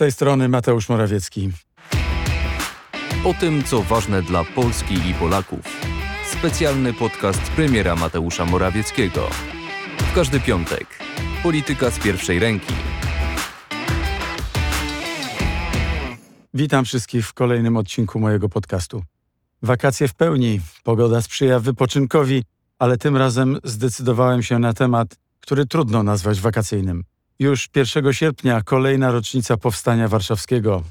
tej strony Mateusz Morawiecki. O tym, co ważne dla Polski i Polaków. Specjalny podcast premiera Mateusza Morawieckiego. W każdy piątek. Polityka z pierwszej ręki. Witam wszystkich w kolejnym odcinku mojego podcastu. Wakacje w pełni, pogoda sprzyja wypoczynkowi, ale tym razem zdecydowałem się na temat, który trudno nazwać wakacyjnym. Już 1 sierpnia kolejna rocznica Powstania Warszawskiego.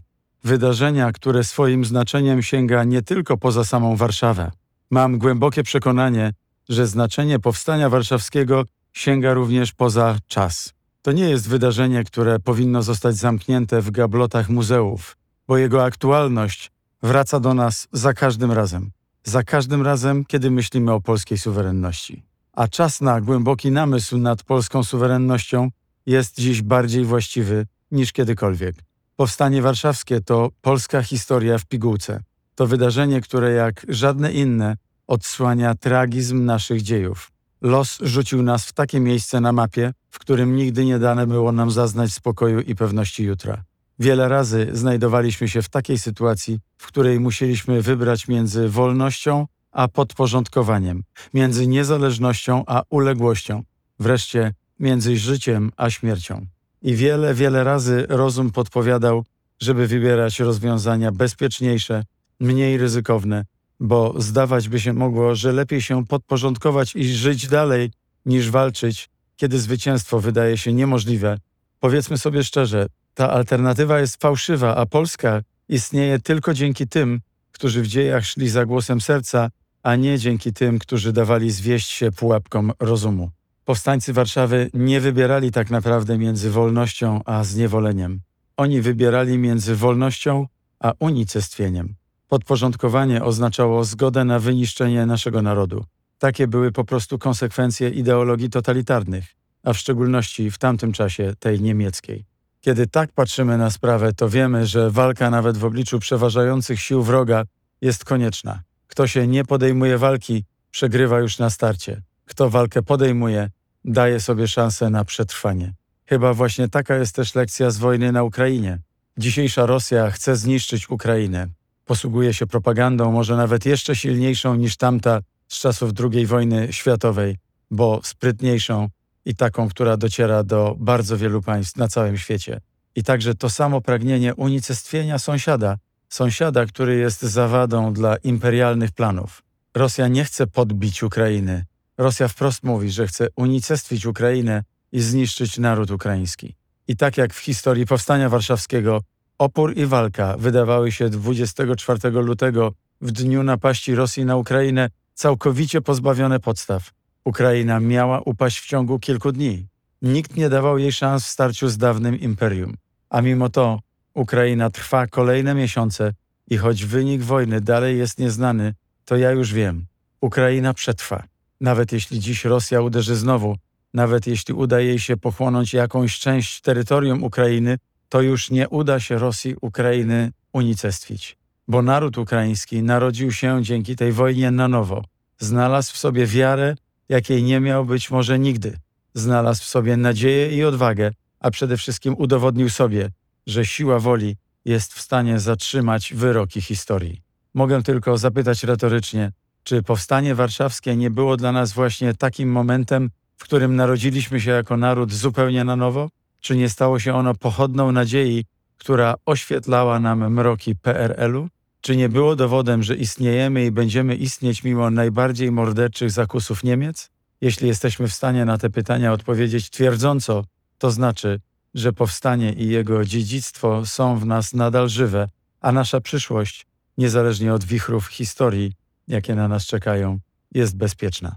Wydarzenia, które swoim znaczeniem sięga nie tylko poza samą Warszawę. Mam głębokie przekonanie, że znaczenie Powstania Warszawskiego sięga również poza czas. To nie jest wydarzenie, które powinno zostać zamknięte w gablotach muzeów, bo jego aktualność wraca do nas za każdym razem. Za każdym razem, kiedy myślimy o polskiej suwerenności. A czas na głęboki namysł nad polską suwerennością jest dziś bardziej właściwy niż kiedykolwiek. Powstanie warszawskie to polska historia w pigułce. To wydarzenie, które jak żadne inne odsłania tragizm naszych dziejów. Los rzucił nas w takie miejsce na mapie, w którym nigdy nie dane było nam zaznać spokoju i pewności jutra. Wiele razy znajdowaliśmy się w takiej sytuacji, w której musieliśmy wybrać między wolnością a podporządkowaniem, między niezależnością a uległością, wreszcie między życiem a śmiercią. I wiele, wiele razy rozum podpowiadał, żeby wybierać rozwiązania bezpieczniejsze, mniej ryzykowne, bo zdawać by się mogło, że lepiej się podporządkować i żyć dalej, niż walczyć, kiedy zwycięstwo wydaje się niemożliwe. Powiedzmy sobie szczerze, ta alternatywa jest fałszywa, a Polska istnieje tylko dzięki tym, którzy w dziejach szli za głosem serca, a nie dzięki tym, którzy dawali zwieść się pułapkom rozumu. Powstańcy Warszawy nie wybierali tak naprawdę między wolnością a zniewoleniem. Oni wybierali między wolnością a unicestwieniem. Podporządkowanie oznaczało zgodę na wyniszczenie naszego narodu. Takie były po prostu konsekwencje ideologii totalitarnych, a w szczególności w tamtym czasie tej niemieckiej. Kiedy tak patrzymy na sprawę, to wiemy, że walka nawet w obliczu przeważających sił wroga jest konieczna. Kto się nie podejmuje walki, przegrywa już na starcie. Kto walkę podejmuje, daje sobie szansę na przetrwanie. Chyba właśnie taka jest też lekcja z wojny na Ukrainie. Dzisiejsza Rosja chce zniszczyć Ukrainę. Posługuje się propagandą, może nawet jeszcze silniejszą niż tamta z czasów II wojny światowej, bo sprytniejszą i taką, która dociera do bardzo wielu państw na całym świecie. I także to samo pragnienie unicestwienia sąsiada, sąsiada, który jest zawadą dla imperialnych planów. Rosja nie chce podbić Ukrainy. Rosja wprost mówi, że chce unicestwić Ukrainę i zniszczyć naród ukraiński. I tak jak w historii Powstania Warszawskiego, opór i walka wydawały się 24 lutego, w dniu napaści Rosji na Ukrainę, całkowicie pozbawione podstaw. Ukraina miała upaść w ciągu kilku dni. Nikt nie dawał jej szans w starciu z dawnym imperium. A mimo to Ukraina trwa kolejne miesiące i choć wynik wojny dalej jest nieznany, to ja już wiem. Ukraina przetrwa. Nawet jeśli dziś Rosja uderzy znowu, nawet jeśli uda jej się pochłonąć jakąś część terytorium Ukrainy, to już nie uda się Rosji Ukrainy unicestwić. Bo naród ukraiński narodził się dzięki tej wojnie na nowo. Znalazł w sobie wiarę, jakiej nie miał być może nigdy. Znalazł w sobie nadzieję i odwagę, a przede wszystkim udowodnił sobie, że siła woli jest w stanie zatrzymać wyroki historii. Mogę tylko zapytać retorycznie, czy powstanie warszawskie nie było dla nas właśnie takim momentem, w którym narodziliśmy się jako naród zupełnie na nowo? Czy nie stało się ono pochodną nadziei, która oświetlała nam mroki PRL-u? Czy nie było dowodem, że istniejemy i będziemy istnieć mimo najbardziej morderczych zakusów Niemiec? Jeśli jesteśmy w stanie na te pytania odpowiedzieć twierdząco, to znaczy, że powstanie i jego dziedzictwo są w nas nadal żywe, a nasza przyszłość, niezależnie od wichrów historii, jakie na nas czekają, jest bezpieczna.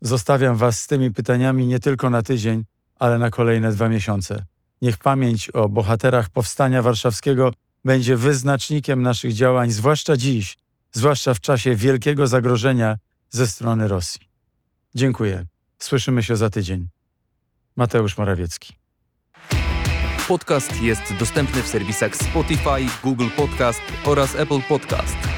Zostawiam Was z tymi pytaniami nie tylko na tydzień, ale na kolejne dwa miesiące. Niech pamięć o bohaterach Powstania Warszawskiego będzie wyznacznikiem naszych działań, zwłaszcza dziś, zwłaszcza w czasie wielkiego zagrożenia ze strony Rosji. Dziękuję. Słyszymy się za tydzień. Mateusz Morawiecki. Podcast jest dostępny w serwisach Spotify, Google Podcast oraz Apple Podcast.